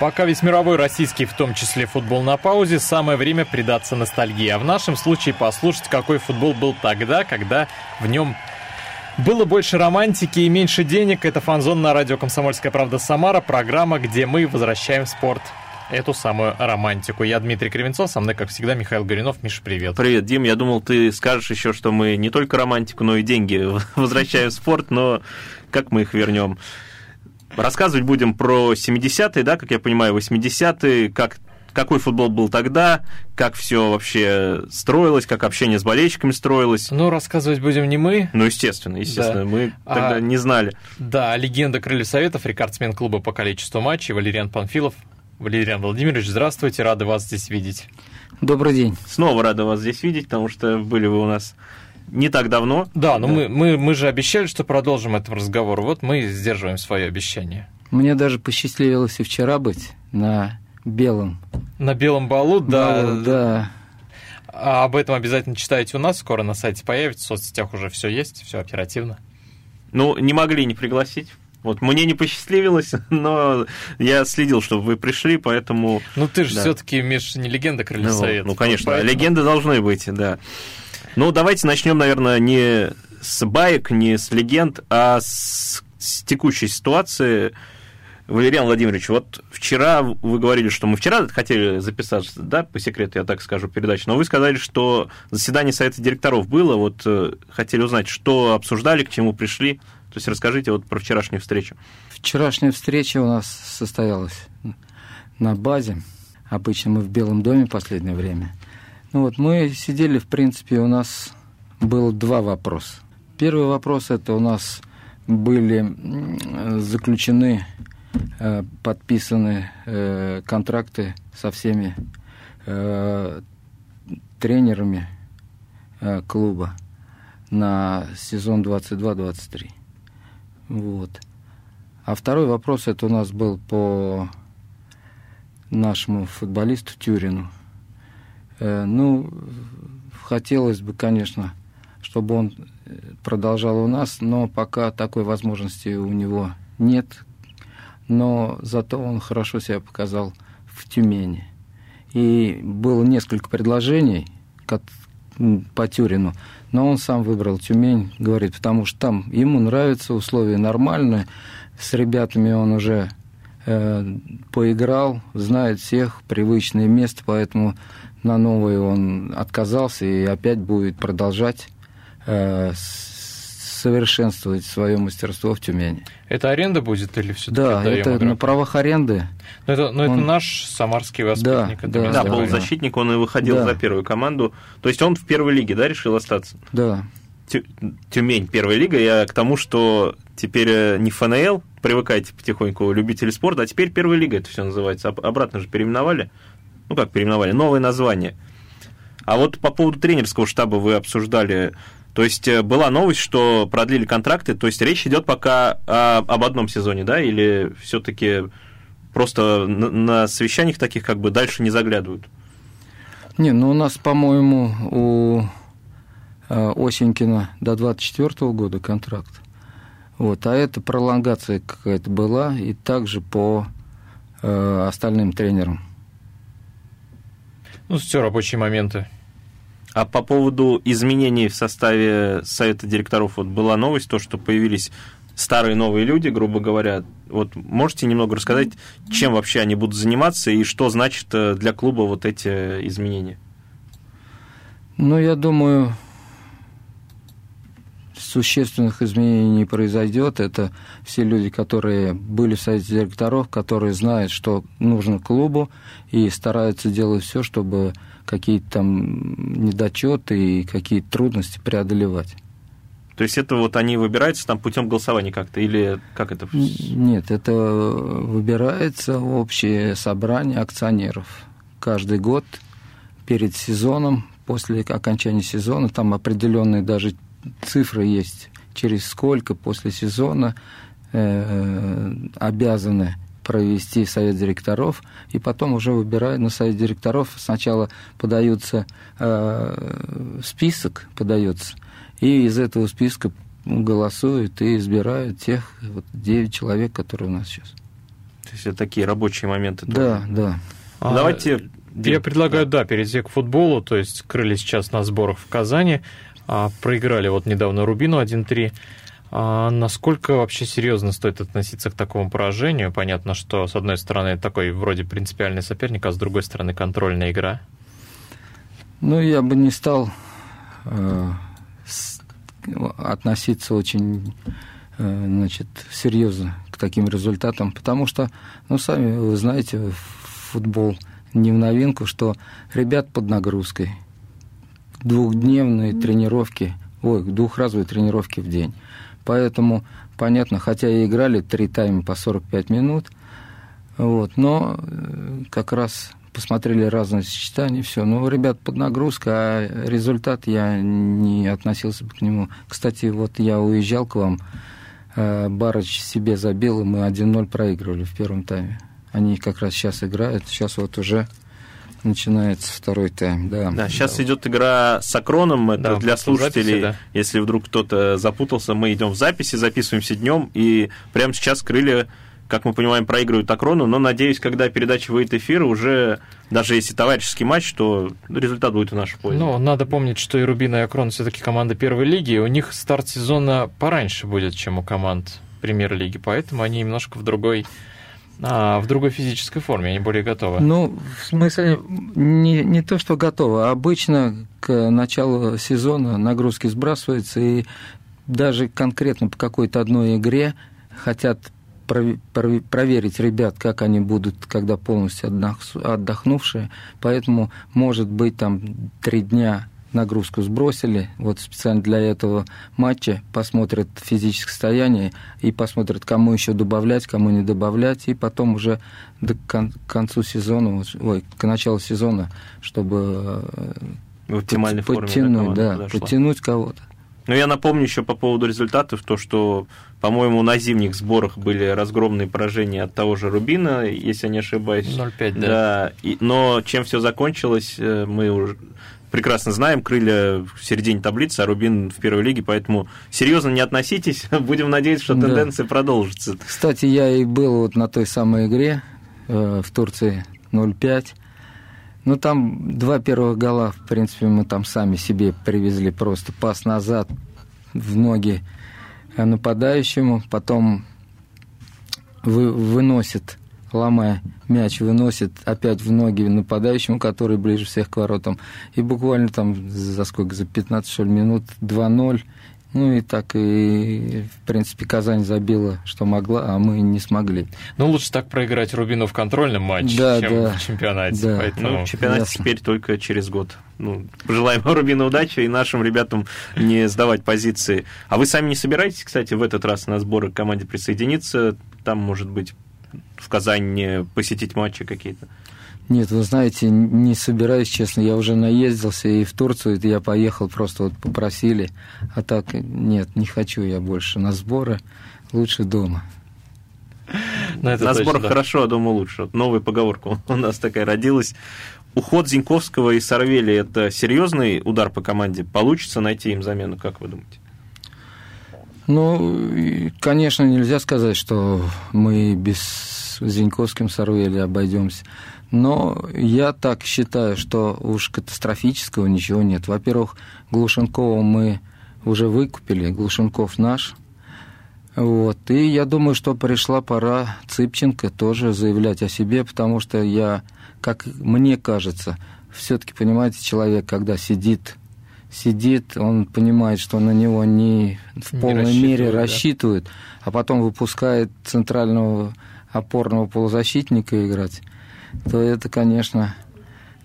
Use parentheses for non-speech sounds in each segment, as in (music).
Пока весь мировой российский, в том числе футбол на паузе, самое время предаться ностальгии. А в нашем случае послушать, какой футбол был тогда, когда в нем было больше романтики и меньше денег. Это фанзон на радио «Комсомольская правда Самара», программа, где мы возвращаем спорт эту самую романтику. Я Дмитрий Кривенцов, со мной, как всегда, Михаил Горюнов. Миша, привет. Привет, Дим. Я думал, ты скажешь еще, что мы не только романтику, но и деньги (laughs) возвращаем в спорт, но как мы их вернем? Рассказывать будем про 70-е, да, как я понимаю, 80-е, как какой футбол был тогда, как все вообще строилось, как общение с болельщиками строилось. Ну, рассказывать будем не мы. Ну, естественно, естественно, да. мы тогда а, не знали. Да, легенда Крылья Советов, рекордсмен клуба по количеству матчей, Валериан Панфилов. Валериан Владимирович, здравствуйте, рады вас здесь видеть. Добрый день. Снова рада вас здесь видеть, потому что были вы у нас не так давно. Да, но да. Мы, мы, мы же обещали, что продолжим этот разговор. Вот мы сдерживаем свое обещание. Мне даже посчастливилось и вчера быть на белом. На белом балу, да. Балу, да. А об этом обязательно читайте у нас, скоро на сайте появится, в соцсетях уже все есть, все оперативно. Ну, не могли не пригласить. Вот мне не посчастливилось, (laughs) но я следил, чтобы вы пришли, поэтому. Ну ты же да. все-таки Миш не легенда Крылья ну, Совета. Ну, конечно, поэтому... легенды должны быть, да. Ну, давайте начнем, наверное, не с баек, не с легенд, а с, с текущей ситуации. Валериан Владимирович, вот вчера вы говорили, что мы вчера хотели записаться, да, по секрету, я так скажу, передачу, но вы сказали, что заседание Совета директоров было, вот э, хотели узнать, что обсуждали, к чему пришли. То есть расскажите вот про вчерашнюю встречу. Вчерашняя встреча у нас состоялась на базе. Обычно мы в Белом доме в последнее время. Ну вот мы сидели, в принципе, у нас было два вопроса. Первый вопрос это у нас были заключены, э, подписаны э, контракты со всеми э, тренерами клуба на сезон 22-23. Вот. А второй вопрос это у нас был по нашему футболисту Тюрину – ну, хотелось бы, конечно, чтобы он э, продолжал у нас, но пока такой возможности у него нет. Но зато он хорошо себя показал в Тюмени. И было несколько предложений по Тюрину, но он сам выбрал Тюмень, говорит, потому что там ему нравятся условия нормальные, с ребятами он уже э, поиграл, знает всех, привычное место, поэтому на новый он отказался и опять будет продолжать э, совершенствовать свое мастерство в Тюмени. Это аренда будет или все Да, это игрок? на правах аренды. Но это, но он... это наш самарский воспитанник. Да, да, да, полузащитник, он и выходил да. за первую команду. То есть он в первой лиге, да, решил остаться? Да. Тюмень, первая лига. Я к тому, что теперь э, не ФНЛ, привыкайте потихоньку, любители спорта, а теперь первая лига это все называется. Обратно же переименовали ну как переименовали, новое название. А вот по поводу тренерского штаба вы обсуждали, то есть э, была новость, что продлили контракты, то есть речь идет пока о, об одном сезоне, да, или все-таки просто на, на совещаниях таких как бы дальше не заглядывают? Не, ну у нас, по-моему, у Осенькина до 24 года контракт. Вот, а это пролонгация какая-то была, и также по э, остальным тренерам. Ну, все рабочие моменты. А по поводу изменений в составе совета директоров, вот была новость, то, что появились старые новые люди, грубо говоря. Вот можете немного рассказать, чем вообще они будут заниматься и что значит э, для клуба вот эти изменения? Ну, я думаю, существенных изменений не произойдет. Это все люди, которые были в совете директоров, которые знают, что нужно клубу, и стараются делать все, чтобы какие-то там недочеты и какие-то трудности преодолевать. То есть это вот они выбираются там путем голосования как-то или как это? Нет, это выбирается общее собрание акционеров. Каждый год перед сезоном, после окончания сезона, там определенные даже цифры есть, через сколько после сезона э, обязаны провести совет директоров, и потом уже выбирают на совет директоров. Сначала подается э, список, подается, и из этого списка голосуют и избирают тех вот, 9 человек, которые у нас сейчас. То есть это такие рабочие моменты. Да, тоже. да. А, Давайте... Я предлагаю, да. да, перейти к футболу, то есть крыли сейчас на сборах в Казани, проиграли вот недавно Рубину 1-3. А насколько вообще серьезно стоит относиться к такому поражению? Понятно, что с одной стороны такой вроде принципиальный соперник, а с другой стороны контрольная игра. Ну, я бы не стал э, относиться очень э, значит, серьезно к таким результатам, потому что, ну, сами вы знаете, футбол не в новинку, что ребят под нагрузкой, двухдневные тренировки, ой, двухразовые тренировки в день. Поэтому, понятно, хотя и играли три тайма по 45 минут, вот, но э, как раз посмотрели разные сочетания, все. Ну, ребят, под нагрузкой, а результат я не относился бы к нему. Кстати, вот я уезжал к вам, э, Барыч себе забил, и мы 1-0 проигрывали в первом тайме. Они как раз сейчас играют, сейчас вот уже начинается второй тайм, да. Да, сейчас да. идет игра с Акроном, это да, для слушателей, записи, да. если вдруг кто-то запутался, мы идем в записи, записываемся днем, и прямо сейчас крылья, как мы понимаем, проигрывают Акрону, но надеюсь, когда передача выйдет эфир, уже даже если товарищеский матч, то результат будет в нашу пользу. Ну, надо помнить, что и Рубин, и Акрон все-таки команда первой лиги, у них старт сезона пораньше будет, чем у команд премьер-лиги, поэтому они немножко в другой а, в другой физической форме, они более готовы. Ну, в смысле, не, не то, что готовы. Обычно к началу сезона нагрузки сбрасываются, и даже конкретно по какой-то одной игре хотят проверить ребят, как они будут, когда полностью отдохнувшие. Поэтому, может быть, там три дня нагрузку сбросили, вот специально для этого матча посмотрят физическое состояние и посмотрят, кому еще добавлять, кому не добавлять, и потом уже до к концу сезона, ой, к началу сезона, чтобы в оптимальной форме подтянуть, да подтянуть кого-то. Но я напомню еще по поводу результатов, то, что, по-моему, на зимних сборах были разгромные поражения от того же Рубина, если я не ошибаюсь. 0,5, да. да и, но чем все закончилось, э, мы уже прекрасно знаем, крылья в середине таблицы, а Рубин в первой лиге, поэтому серьезно не относитесь, (laughs) будем надеяться, что тенденция да. продолжится. Кстати, я и был вот на той самой игре э, в Турции 0-5. Ну, там два первых гола, в принципе, мы там сами себе привезли просто пас назад в ноги нападающему, потом вы, выносит ломая мяч, выносит опять в ноги нападающему, который ближе всех к воротам. И буквально там за сколько, за 15 что ли, минут 2-0. Ну и так и, в принципе, Казань забила, что могла, а мы не смогли. Ну, лучше так проиграть Рубину в контрольном матче, да, чем да, в чемпионате. Да. Поэтому... Ну, чемпионат теперь только через год. Ну, пожелаем (laughs) Рубину удачи и нашим ребятам не сдавать позиции. А вы сами не собираетесь, кстати, в этот раз на сборы к команде присоединиться? Там, может быть, в Казани посетить матчи какие-то? Нет, вы знаете, не собираюсь, честно. Я уже наездился и в Турцию, и я поехал, просто вот попросили. А так, нет, не хочу я больше на сборы. Лучше дома. Но это на сборах да. хорошо, а дома лучше. Вот новая поговорка у (laughs) нас такая родилась. Уход Зиньковского и Сарвели – это серьезный удар по команде? Получится найти им замену, как вы думаете? Ну, конечно, нельзя сказать, что мы без Зиньковским Сарвели обойдемся. Но я так считаю, что уж катастрофического ничего нет. Во-первых, Глушенкова мы уже выкупили, Глушенков наш. Вот. И я думаю, что пришла пора Цыпченко тоже заявлять о себе, потому что я, как мне кажется, все-таки, понимаете, человек, когда сидит, сидит, он понимает, что на него не в не полной мере рассчитывают, да. а потом выпускает центрального опорного полузащитника играть, то это, конечно,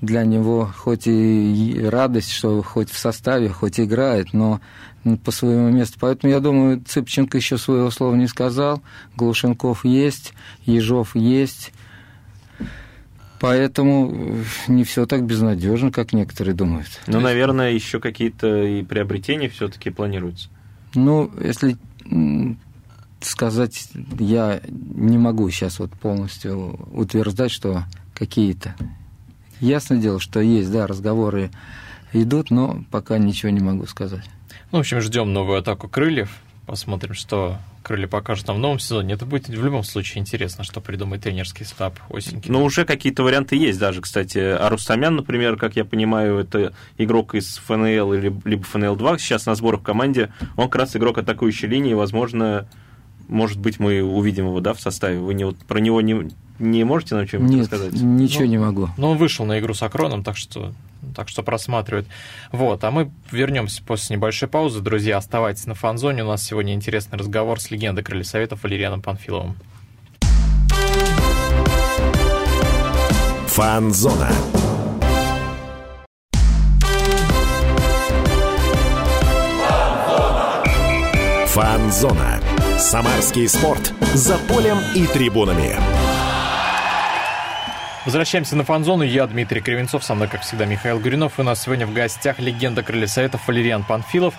для него хоть и радость, что хоть в составе, хоть играет, но по своему месту. Поэтому я думаю, Цыпченко еще своего слова не сказал. Глушенков есть, Ежов есть. Поэтому не все так безнадежно, как некоторые думают. Ну, наверное, еще какие-то и приобретения все-таки планируются. Ну, если сказать, я не могу сейчас вот полностью утверждать, что какие-то. Ясное дело, что есть, да, разговоры идут, но пока ничего не могу сказать. Ну, в общем, ждем новую атаку крыльев. Посмотрим, что крылья покажут нам в новом сезоне. Это будет в любом случае интересно, что придумает тренерский штаб осеньки. Ну, уже какие-то варианты есть даже, кстати. Арустамян, например, как я понимаю, это игрок из ФНЛ или либо ФНЛ-2, сейчас на сборах в команде. Он как раз игрок атакующей линии, возможно, может быть, мы увидим его да, в составе. Вы не, вот, про него не, не можете нам что-нибудь Нет, рассказать? ничего ну, не могу. Ну, он вышел на игру с Акроном, так что, так что просматривает. Вот, а мы вернемся после небольшой паузы. Друзья, оставайтесь на фанзоне. У нас сегодня интересный разговор с легендой Крылья Советов Валерианом Панфиловым. Фанзона. Фанзона. Самарский спорт. За полем и трибунами. Возвращаемся на фан-зону. Я Дмитрий Кривенцов, со мной, как всегда, Михаил Гуринов. У нас сегодня в гостях легенда Крылья Советов Валериан Панфилов.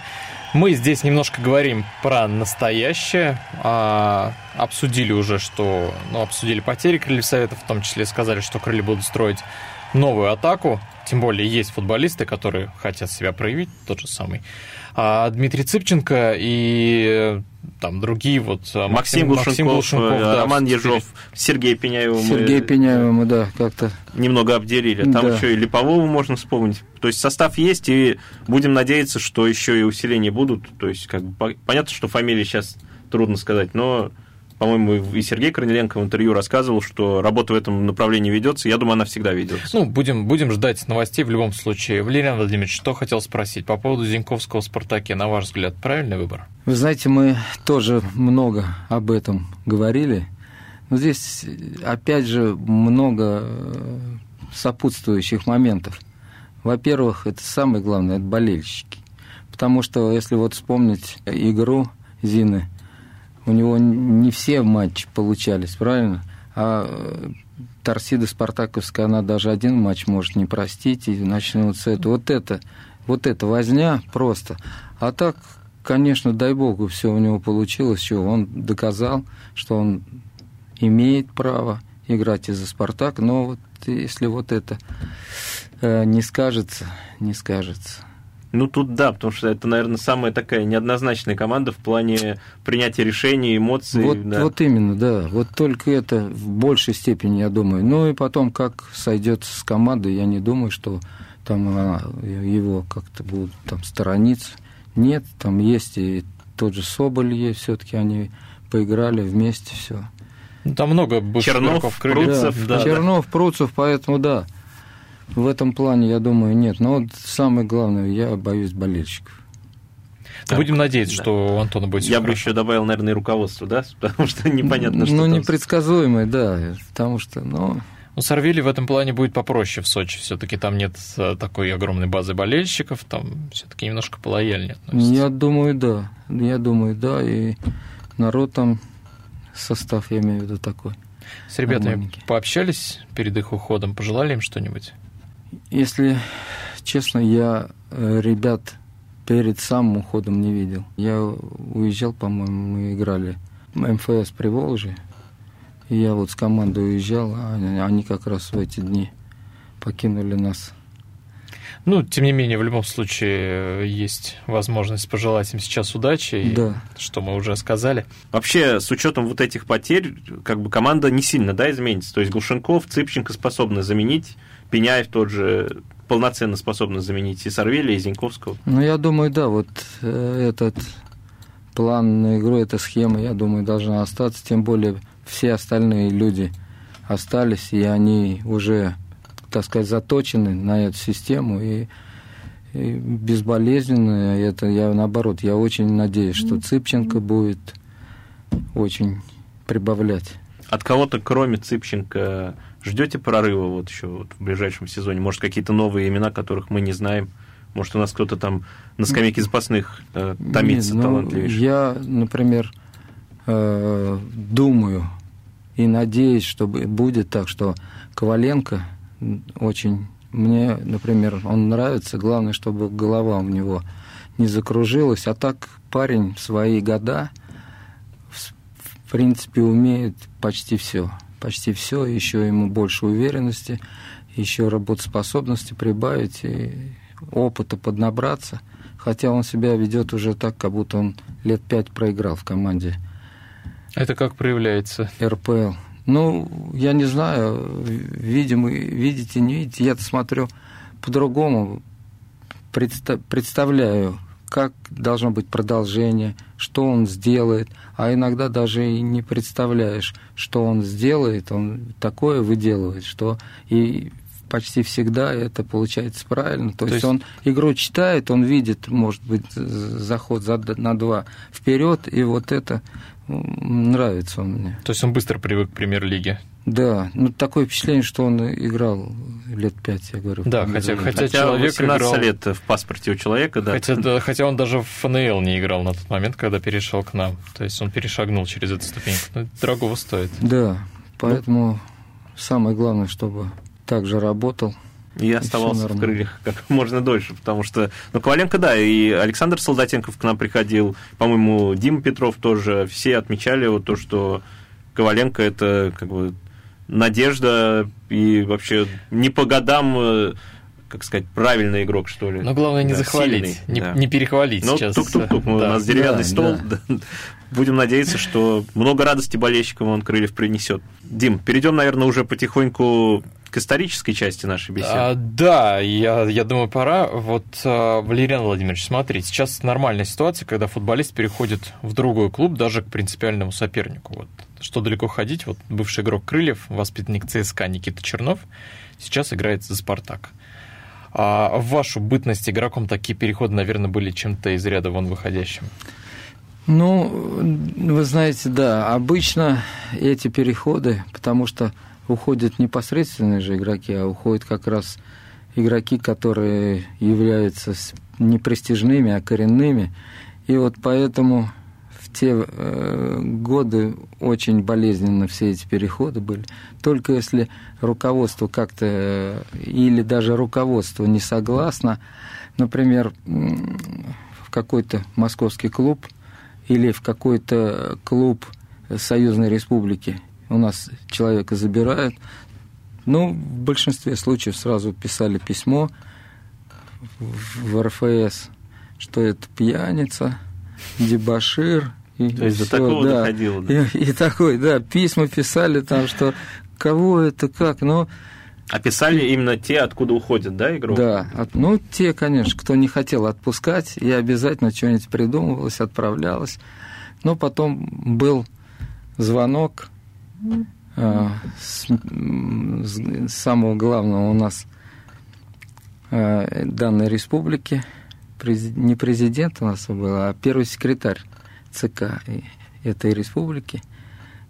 Мы здесь немножко говорим про настоящее. А, обсудили уже, что... Ну, обсудили потери Крыльев Советов, в том числе сказали, что Крылья будут строить новую атаку. Тем более есть футболисты, которые хотят себя проявить, тот же самый а Дмитрий Цыпченко и там другие вот Максим, Максим Глушенков, Максим Глушенков да, Роман Ежов, Сергей Пеняева. Сергей Пеняева мы, да, как-то немного обделили. Там да. еще и Липового можно вспомнить. То есть состав есть, и будем надеяться, что еще и усиления будут. То есть как бы понятно, что фамилии сейчас трудно сказать, но по-моему, и Сергей Корнеленко в интервью рассказывал, что работа в этом направлении ведется. Я думаю, она всегда ведется. Ну, будем, будем ждать новостей в любом случае. Валерий Владимирович, что хотел спросить по поводу Зиньковского «Спартаке». На ваш взгляд, правильный выбор? Вы знаете, мы тоже много об этом говорили. Но здесь, опять же, много э, сопутствующих моментов. Во-первых, это самое главное, это болельщики. Потому что, если вот вспомнить игру Зины – у него не все матчи получались, правильно? А э, Торсида Спартаковская, она даже один матч может не простить и начнут с этого. Вот это, вот это возня просто. А так, конечно, дай богу, все у него получилось, все, он доказал, что он имеет право играть из-за Спартак, но вот если вот это э, не скажется, не скажется. Ну, тут да, потому что это, наверное, самая такая неоднозначная команда в плане принятия решений, эмоций. Вот, да. вот именно, да. Вот только это в большей степени, я думаю. Ну и потом, как сойдет с командой, я не думаю, что там а, его как-то будут там сторониться. Нет, там есть и тот же Соболь есть, все-таки они поиграли вместе, все. Ну, там много бывших Чернов, Пруцев, да, да, Чернов, Пруцев, поэтому да в этом плане, я думаю, нет. Но вот самое главное, я боюсь болельщиков. Так, Будем надеяться, да. что у Антона будет Я бы еще добавил, наверное, и руководство, да? (laughs) Потому что непонятно, что Ну, там... непредсказуемое, да. Потому что, ну... У Сарвели в этом плане будет попроще в Сочи. Все-таки там нет э, такой огромной базы болельщиков, там все-таки немножко полояльнее относятся. Я думаю, да. Я думаю, да. И народ там, состав, я имею в виду, такой. С ребятами пообщались перед их уходом, пожелали им что-нибудь? Если честно, я э, ребят перед самым уходом не видел. Я уезжал, по-моему, мы играли МФС при Волжье. И я вот с командой уезжал, а они как раз в эти дни покинули нас. Ну, тем не менее, в любом случае э, есть возможность пожелать им сейчас удачи, да. и, что мы уже сказали. Вообще, с учетом вот этих потерь, как бы команда не сильно, да, изменится. То есть Глушенков, Цыпченко способны заменить Пеняев тот же полноценно способны заменить и Сорвеля, и Зиньковского. Ну, я думаю, да, вот э, этот план на игру, эта схема, я думаю, должна остаться, тем более все остальные люди остались, и они уже, так сказать, заточены на эту систему, и, и безболезненно, это я, наоборот, я очень надеюсь, что Цыпченко будет очень прибавлять. От кого-то, кроме Цыпченко, Ждете прорыва вот еще вот в ближайшем сезоне? Может, какие-то новые имена, которых мы не знаем? Может, у нас кто-то там на скамейке запасных э, томится Нет, ну, талантливейший? Я, например, э, думаю и надеюсь, что будет так, что Коваленко очень мне, например, он нравится, главное, чтобы голова у него не закружилась, а так парень в свои года, в принципе, умеет почти все. Почти все, еще ему больше уверенности, еще работоспособности прибавить и опыта поднабраться. Хотя он себя ведет уже так, как будто он лет пять проиграл в команде. Это как проявляется? РПЛ. Ну, я не знаю, видим, видите, не видите, я смотрю по-другому, представляю, как должно быть продолжение, что он сделает, а иногда даже и не представляешь, что он сделает, он такое выделывает, что и почти всегда это получается правильно. То, То есть, есть он игру читает, он видит, может быть, заход за, на два вперед, и вот это нравится он мне. То есть он быстро привык к премьер-лиге? Да, ну такое впечатление, что он играл лет пять, я говорю. Да, хотя, хотя, хотя человек 18 играл... лет в паспорте у человека, да. Хотя, да. хотя он даже в ФНЛ не играл на тот момент, когда перешел к нам. То есть он перешагнул через эту ступеньку. Ну, дорогого стоит. Да, поэтому ну. самое главное, чтобы так же работал, и оставался в крыльях как (laughs) можно дольше, потому что, ну, Коваленко, да, и Александр Солдатенков к нам приходил, по-моему, Дима Петров тоже, все отмечали вот то, что Коваленко это как бы надежда и вообще не по годам э, как сказать, правильный игрок, что ли. Но главное не да, захвалить, сильный, не, да. не перехвалить ну, сейчас. тук-тук-тук, да. у нас деревянный да, стол. Да. Будем надеяться, что много радости болельщикам он Крыльев принесет. Дим, перейдем, наверное, уже потихоньку к исторической части нашей беседы. А, да, я, я думаю, пора. Вот, а, Валериан Владимирович, смотри, сейчас нормальная ситуация, когда футболист переходит в другой клуб, даже к принципиальному сопернику. Вот, что далеко ходить, вот бывший игрок Крыльев, воспитанник ЦСКА Никита Чернов, сейчас играет за «Спартак». А в вашу бытность игроком такие переходы, наверное, были чем-то из ряда вон выходящим? Ну, вы знаете, да, обычно эти переходы, потому что уходят непосредственные же игроки, а уходят как раз игроки, которые являются не престижными, а коренными. И вот поэтому те э, годы очень болезненно все эти переходы были. Только если руководство как-то, э, или даже руководство не согласно, например, в какой-то московский клуб или в какой-то клуб Союзной Республики у нас человека забирают. Ну, в большинстве случаев сразу писали письмо в РФС, что это пьяница, дебашир. И То есть до такого да. доходило, да? И, и такой, да, письма писали там, что кого это, как, но... А писали именно те, откуда уходят, да, игрок? Да, ну, те, конечно, кто не хотел отпускать, и обязательно что-нибудь придумывалось, отправлялось. Но потом был звонок а, с, с самого главного у нас а, данной республики, не президент у нас был, а первый секретарь ЦК этой республики,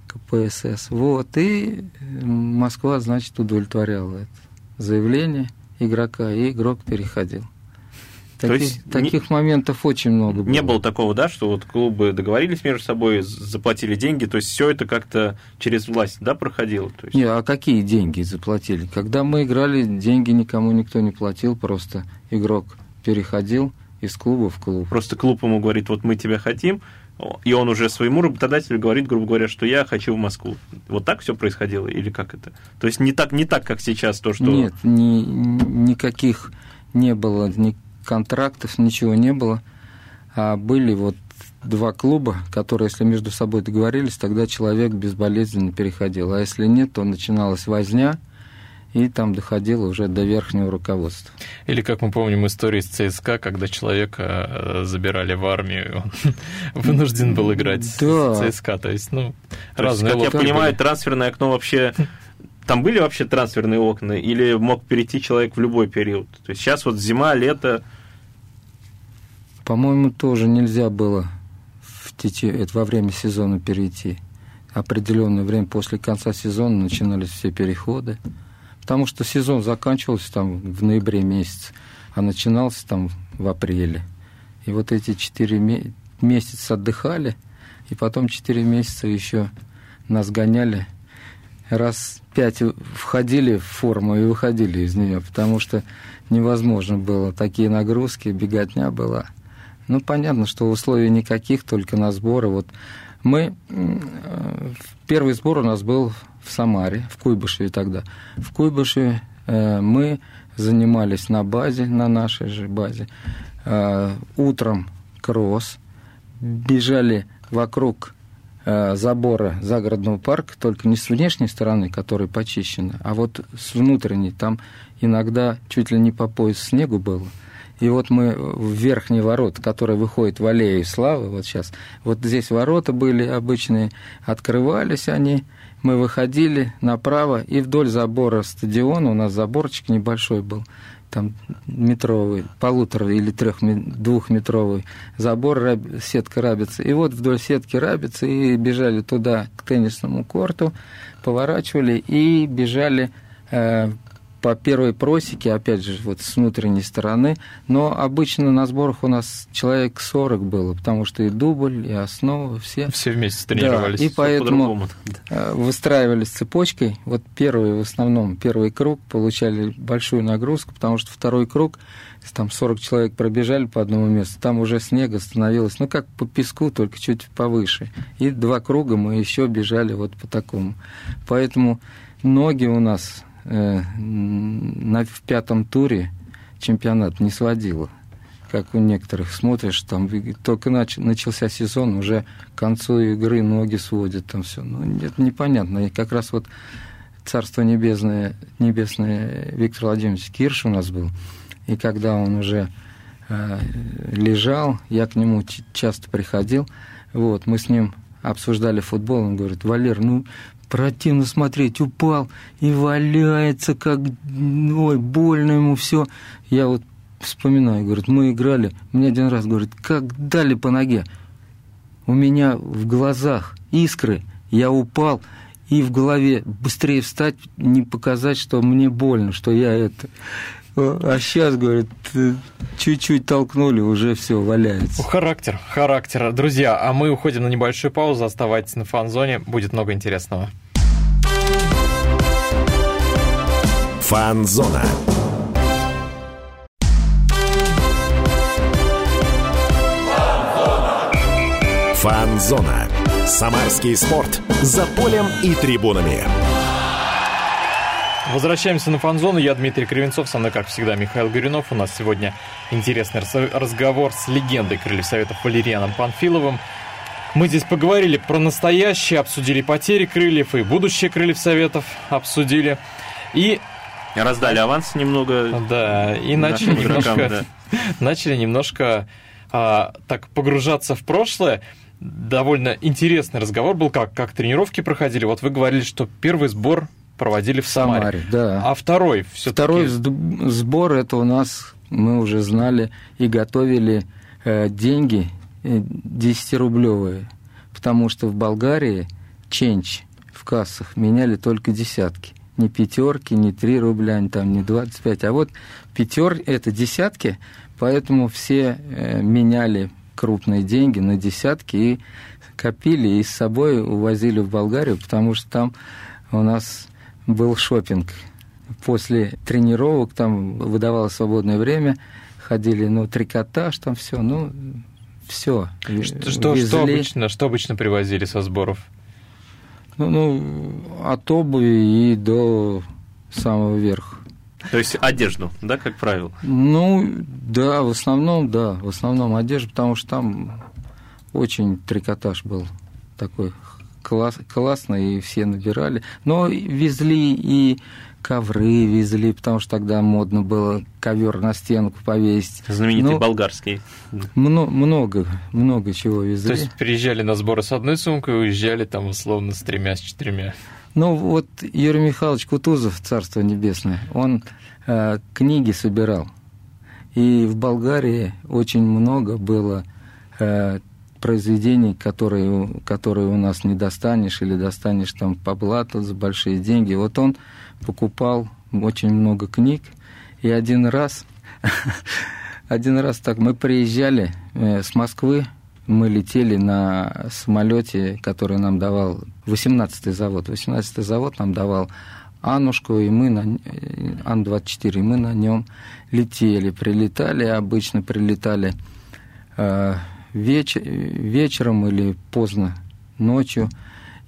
КПСС. Вот, и Москва, значит, удовлетворяла это заявление игрока, и игрок переходил. Таких, То есть таких не, моментов очень много было. Не было такого, да, что вот клубы договорились между собой, заплатили деньги, то есть все это как-то через власть, да, проходило? То есть... Не, а какие деньги заплатили? Когда мы играли, деньги никому никто не платил, просто игрок переходил из клуба в клуб. Просто клуб ему говорит, вот мы тебя хотим, и он уже своему работодателю говорит, грубо говоря, что я хочу в Москву. Вот так все происходило или как это? То есть не так, не так, как сейчас то, что... Нет, ни, никаких не было, ни, контрактов, ничего не было. А были вот два клуба, которые, если между собой договорились, тогда человек безболезненно переходил. А если нет, то начиналась возня, и там доходило уже до верхнего руководства. Или, как мы помним, истории с ЦСКА, когда человека э, забирали в армию, он (laughs) вынужден был играть да. в ЦСКА. То есть, ну, то разные Как я понимаю, были. трансферное окно вообще (laughs) там были вообще трансферные окна, или мог перейти человек в любой период? То есть сейчас вот зима, лето, по-моему, тоже нельзя было в течение, во время сезона перейти. Определенное время после конца сезона начинались все переходы. Потому что сезон заканчивался там в ноябре месяце, а начинался там в апреле. И вот эти четыре месяца отдыхали, и потом четыре месяца еще нас гоняли раз пять входили в форму и выходили из нее, потому что невозможно было. Такие нагрузки, беготня была. Ну, понятно, что условий никаких, только на сборы. Вот мы... Э, первый сбор у нас был в Самаре, в Куйбышеве тогда. В Куйбышеве э, мы занимались на базе, на нашей же базе. Э, утром кросс, бежали вокруг забора загородного парка, только не с внешней стороны, который почищен, а вот с внутренней. Там иногда чуть ли не по пояс снегу было. И вот мы в верхний ворот, который выходит в аллею славы, вот сейчас, вот здесь ворота были обычные, открывались они, мы выходили направо, и вдоль забора стадиона, у нас заборчик небольшой был, там метровый, полутора или трех, двухметровый забор, сетка рабицы. И вот вдоль сетки рабицы и бежали туда, к теннисному корту, поворачивали и бежали э, по первой просеке, опять же, вот с внутренней стороны, но обычно на сборах у нас человек 40 было, потому что и дубль, и основа, все. Все вместе тренировались. Да, и поэтому э, выстраивались цепочкой. Вот первый, в основном, первый круг получали большую нагрузку, потому что второй круг, там 40 человек пробежали по одному месту, там уже снега становилось, ну, как по песку, только чуть повыше. И два круга мы еще бежали вот по такому. Поэтому ноги у нас на, в пятом туре чемпионат не сводило. Как у некоторых смотришь, там только нач, начался сезон, уже к концу игры ноги сводят, там все. Ну, это непонятно. И как раз вот Царство Небесное, Небесное Виктор Владимирович Кирш у нас был. И когда он уже э, лежал, я к нему часто приходил. Вот, мы с ним обсуждали футбол, он говорит, Валер, ну, противно смотреть, упал и валяется, как, ой, больно ему все. Я вот вспоминаю, говорит, мы играли, мне один раз, говорит, как дали по ноге. У меня в глазах искры, я упал, и в голове быстрее встать, не показать, что мне больно, что я это... А сейчас, говорит, чуть-чуть толкнули, уже все валяется. Характер, характер. Друзья, а мы уходим на небольшую паузу. Оставайтесь на фан-зоне, будет много интересного. Фан-зона. Фан-зона. Самарский спорт. За полем и трибунами. Возвращаемся на фан-зону. Я Дмитрий Кривенцов, со мной, как всегда, Михаил Горюнов. У нас сегодня интересный разговор с легендой Крыльев Советов Валерианом Панфиловым. Мы здесь поговорили про настоящее, обсудили потери крыльев и будущее крыльев Советов обсудили. И Раздали аванс немного. Да, и начали немножко, да. (laughs) начали немножко а, так погружаться в прошлое. Довольно интересный разговор был, как, как тренировки проходили. Вот вы говорили, что первый сбор проводили в Самаре. Самаре да. А второй все Второй сбор это у нас мы уже знали и готовили э, деньги 10-рублевые, э, потому что в Болгарии ченч в кассах меняли только десятки. Не пятерки, не 3 рубля, не, там, не 25, а вот пятер это десятки, поэтому все э, меняли крупные деньги на десятки и копили и с собой увозили в Болгарию, потому что там у нас был шопинг. После тренировок там выдавалось свободное время, ходили, ну, трикотаж, там все, ну, все. Что, что, что, обычно, что обычно привозили со сборов? Ну, ну, от обуви и до самого верха. То есть одежду, да, как правило? Ну, да, в основном, да, в основном одежда, потому что там очень трикотаж был такой класс, классно, и все набирали. Но везли и ковры везли, потому что тогда модно было ковер на стенку повесить. Знаменитый ну, болгарский. Много, много, много чего везли. То есть приезжали на сборы с одной сумкой, уезжали там условно с тремя, с четырьмя. Ну вот Юрий Михайлович Кутузов, Царство Небесное, он э, книги собирал. И в Болгарии очень много было э, произведений, которые, которые у нас не достанешь или достанешь там по блату за большие деньги. Вот он покупал очень много книг, и один раз, (laughs) один раз так мы приезжали э, с Москвы мы летели на самолете, который нам давал 18-й завод. 18-й завод нам давал Аннушку, и мы на Ан-24, и мы на нем летели. Прилетали, обычно прилетали э, веч, вечером или поздно ночью.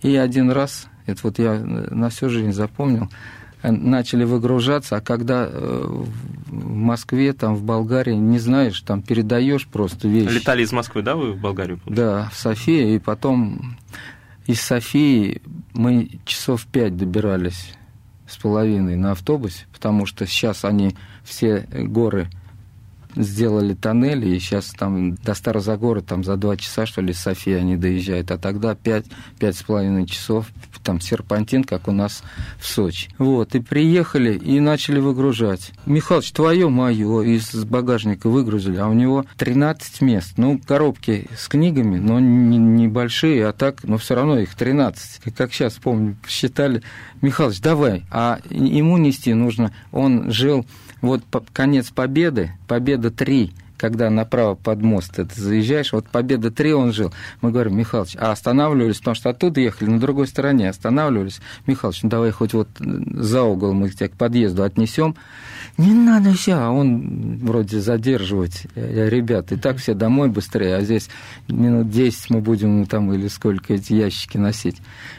И один раз, это вот я на всю жизнь запомнил, Э, начали выгружаться, а когда э, в Москве, там, в Болгарии, не знаешь, там передаешь просто вещи. Летали из Москвы, да, вы в Болгарию? Да, в Софии, и потом из Софии мы часов пять добирались с половиной на автобусе, потому что сейчас они все горы сделали тоннели, и сейчас там до Старозагора там за два часа, что ли, с Софии они доезжают, а тогда пять, пять с половиной часов, там серпантин, как у нас в Сочи. Вот, и приехали, и начали выгружать. Михалыч, твое, мое, из багажника выгрузили, а у него 13 мест. Ну, коробки с книгами, но небольшие, а так, но все равно их 13. Как сейчас помню, считали, Михалыч, давай, а ему нести нужно, он жил вот конец Победы, Победа 3, когда направо под мост это заезжаешь, вот Победа 3 он жил. Мы говорим, Михалыч, а останавливались, потому что оттуда ехали, на другой стороне останавливались. Михалыч, ну давай хоть вот за угол мы тебя к подъезду отнесем. Не надо все, а он вроде задерживать э, ребят. И так все домой быстрее, а здесь минут 10 мы будем там или сколько эти ящики носить.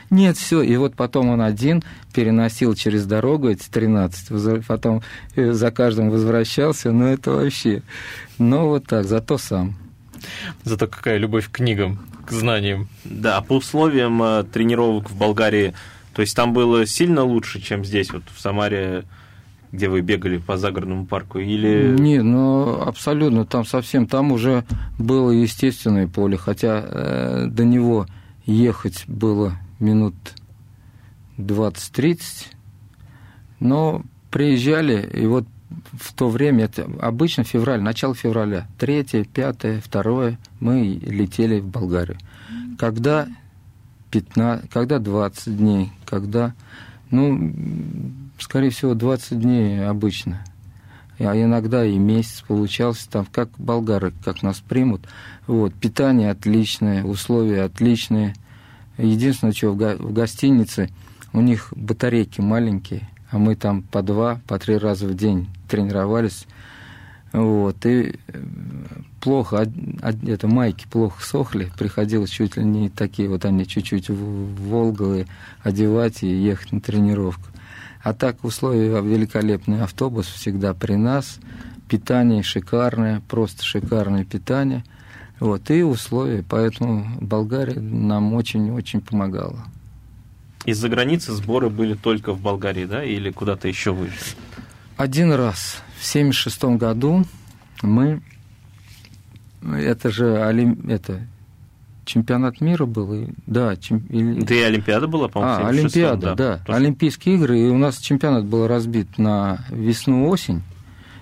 Нет, все. И вот потом он один переносил через дорогу эти 13, потом э, за каждым возвращался. Ну, это вообще... Ну, вот так, зато сам. Зато какая любовь к книгам, к знаниям. Да, а по условиям э, тренировок в Болгарии, то есть там было сильно лучше, чем здесь, вот в Самаре, где вы бегали по загородному парку, или... Не, ну, абсолютно, там совсем, там уже было естественное поле, хотя э, до него ехать было минут 20-30, но приезжали, и вот в то время, это обычно февраль, начало февраля, 3, 5, 2, мы летели в Болгарию. Когда 15, когда 20 дней, когда, ну, скорее всего, 20 дней обычно. А иногда и месяц получался, там, как болгары, как нас примут. Вот, питание отличное, условия отличные – Единственное, что в гостинице у них батарейки маленькие, а мы там по два, по три раза в день тренировались. Вот, и э, плохо, это майки плохо сохли, приходилось чуть ли не такие, вот они чуть-чуть волговые одевать и ехать на тренировку. А так условия великолепный автобус всегда при нас, питание шикарное, просто шикарное питание – вот, и условия. Поэтому Болгария нам очень-очень помогала. Из-за границы сборы были только в Болгарии, да, или куда-то еще выше? Один раз. В 1976 году мы... Это же Олим... это чемпионат мира был, и, да. Чем. Да и Олимпиада была, по-моему, А, Олимпиада, да. да. Просто... Олимпийские игры, и у нас чемпионат был разбит на весну-осень.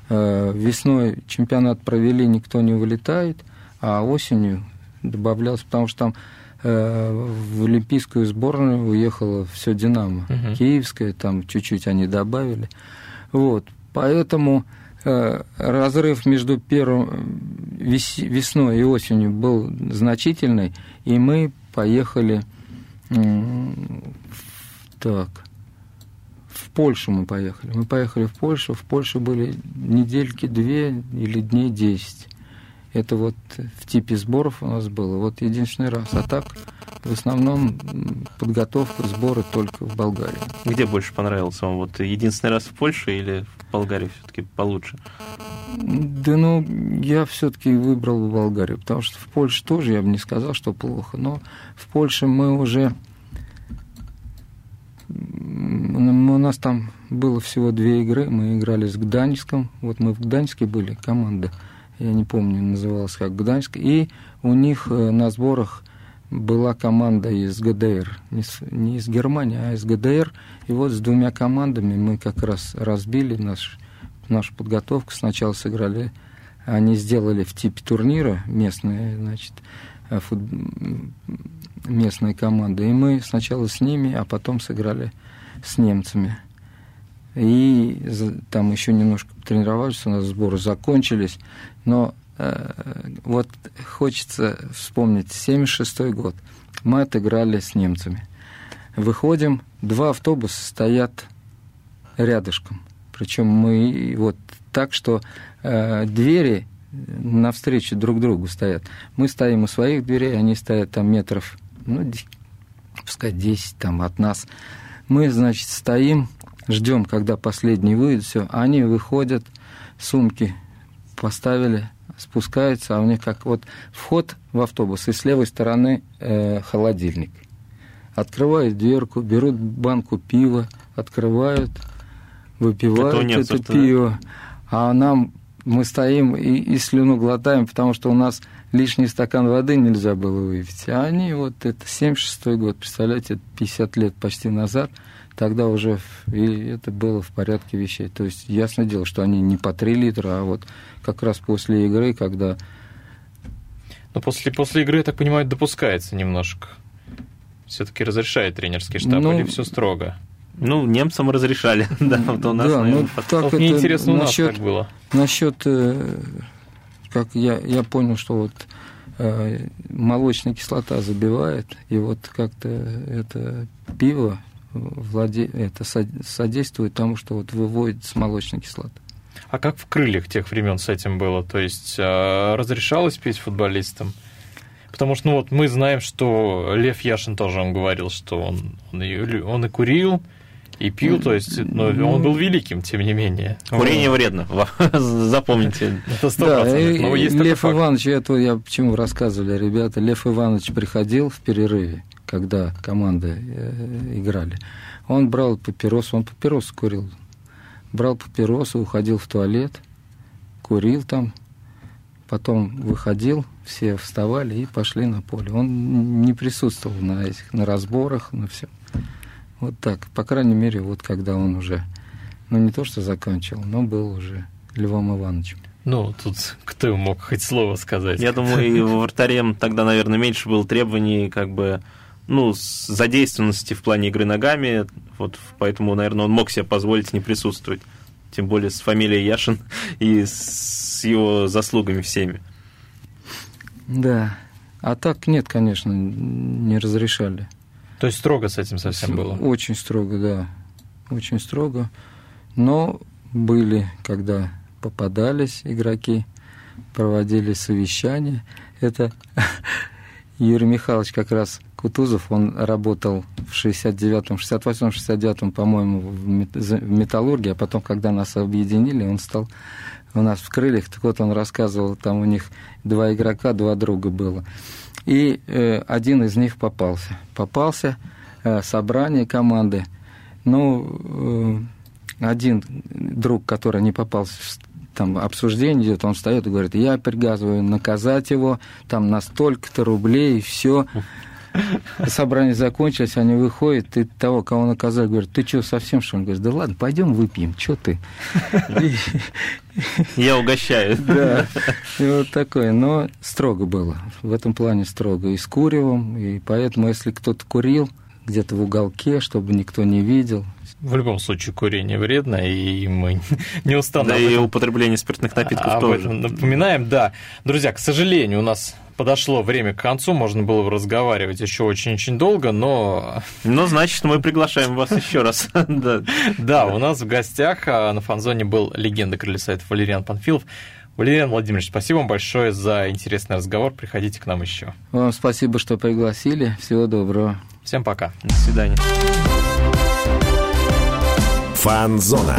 Э, весной чемпионат провели, никто не вылетает – а осенью добавлялось, потому что там э, в олимпийскую сборную уехало все «Динамо». Угу. Киевская, там чуть-чуть они добавили. Вот, поэтому э, разрыв между первым вес, весной и осенью был значительный, и мы поехали э, так, в Польшу мы поехали. Мы поехали в Польшу, в Польше были недельки две или дней десять. Это вот в типе сборов у нас было. Вот единственный раз. А так, в основном, подготовка, сборы только в Болгарии. Где больше понравился вам? Вот единственный раз в Польше или в Болгарии все-таки получше? Да ну, я все-таки выбрал Болгарию, потому что в Польше тоже я бы не сказал, что плохо. Но в Польше мы уже... У нас там было всего две игры. Мы играли с Гданьском. Вот мы в Гданьске были, команда я не помню, называлась как Гданьск, и у них э, на сборах была команда из ГДР, не, с, не из Германии, а из ГДР, и вот с двумя командами мы как раз разбили наш, нашу подготовку, сначала сыграли, они сделали в типе турнира местные, значит, э, фут... местные команды, и мы сначала с ними, а потом сыграли с немцами. И там еще немножко тренировались, у нас сборы закончились, но вот хочется вспомнить 76 год. Мы отыграли с немцами. Выходим, два автобуса стоят рядышком. Причем мы вот так, что э, двери навстречу друг другу стоят. Мы стоим у своих дверей, они стоят там метров, ну, пускай 10 там от нас. Мы, значит, стоим, ждем, когда последний выйдет, все. Они выходят, сумки поставили, спускаются, а у них как вот вход в автобус, и с левой стороны э, холодильник. Открывают дверку, берут банку пива, открывают, выпивают это, это пиво, а нам мы стоим и, и слюну глотаем, потому что у нас лишний стакан воды нельзя было выпить. А они вот это 76-й год, представляете, 50 лет почти назад, тогда уже и это было в порядке вещей. То есть ясно дело, что они не по 3 литра, а вот как раз после игры, когда... Но после, после игры, я так понимаю, допускается немножко. Все-таки разрешает тренерский штаб ну, или все строго? Ну, немцам разрешали, (laughs) да, вот у нас, да, наверное, ну, так это, интересно, у нас насчет, как было. Насчет, э, как я, я понял, что вот э, молочная кислота забивает, и вот как-то это пиво владе... это содействует тому, что вот выводит с молочной кислоты. А как в крыльях тех времен с этим было? То есть э, разрешалось пить футболистам? Потому что, ну вот, мы знаем, что Лев Яшин тоже он говорил, что он, он, и, он и курил, и пил, то есть но ну, он был великим, тем не менее. Курение вредно, (laughs) запомните. Это процентов. Лев Иванович, это я почему рассказывали, ребята, Лев Иванович приходил в перерыве, когда команды э, играли. Он брал папиросу, он папиросу курил. Брал папиросу, уходил в туалет, курил там, потом выходил, все вставали и пошли на поле. Он не присутствовал на этих, на разборах, на все. Вот так. По крайней мере, вот когда он уже, ну не то что закончил, но был уже Львом Ивановичем. Ну, тут кто мог хоть слово сказать? Я думаю, и вратарем тогда, наверное, меньше было требований, как бы, ну, задействованности в плане игры ногами, вот поэтому, наверное, он мог себе позволить не присутствовать. Тем более с фамилией Яшин (laughs) и с его заслугами всеми. Да. А так нет, конечно, не разрешали. То есть строго с этим совсем было? Очень строго, да. Очень строго. Но были, когда попадались игроки, проводили совещания. Это (laughs) Юрий Михайлович как раз Кутузов, он работал в 69-м, 68-м, 69-м, по-моему, в металлургии, а потом, когда нас объединили, он стал у нас в крыльях, так вот он рассказывал, там у них два игрока, два друга было. И э, один из них попался. Попался э, собрание команды. Ну, э, один друг, который не попался там обсуждение идет, он встает и говорит, я приказываю наказать его, там на столько-то рублей, и все. (laughs) Собрание закончилось, они выходят, и того, кого наказали, говорят, ты что, совсем что? Он говорит, да ладно, пойдем выпьем, что ты? (laughs) Я угощаю. (laughs) Да, и вот такое, но строго было, в этом плане строго, и с куревом, и поэтому, если кто-то курил где-то в уголке, чтобы никто не видел, в любом случае курение вредно, и мы не устанем. Да и употребление спиртных напитков тоже. Напоминаем, да. Друзья, к сожалению, у нас подошло время к концу, можно было бы разговаривать еще очень-очень долго, но... Ну, значит, мы приглашаем вас еще раз. (laughs) Да, у нас в гостях а, на фанзоне был легенда крылья Валериан Панфилов. Валериан Владимирович, спасибо вам большое за интересный разговор. Приходите к нам еще. Вам спасибо, что пригласили. Всего доброго. Всем пока. До свидания. Фанзона.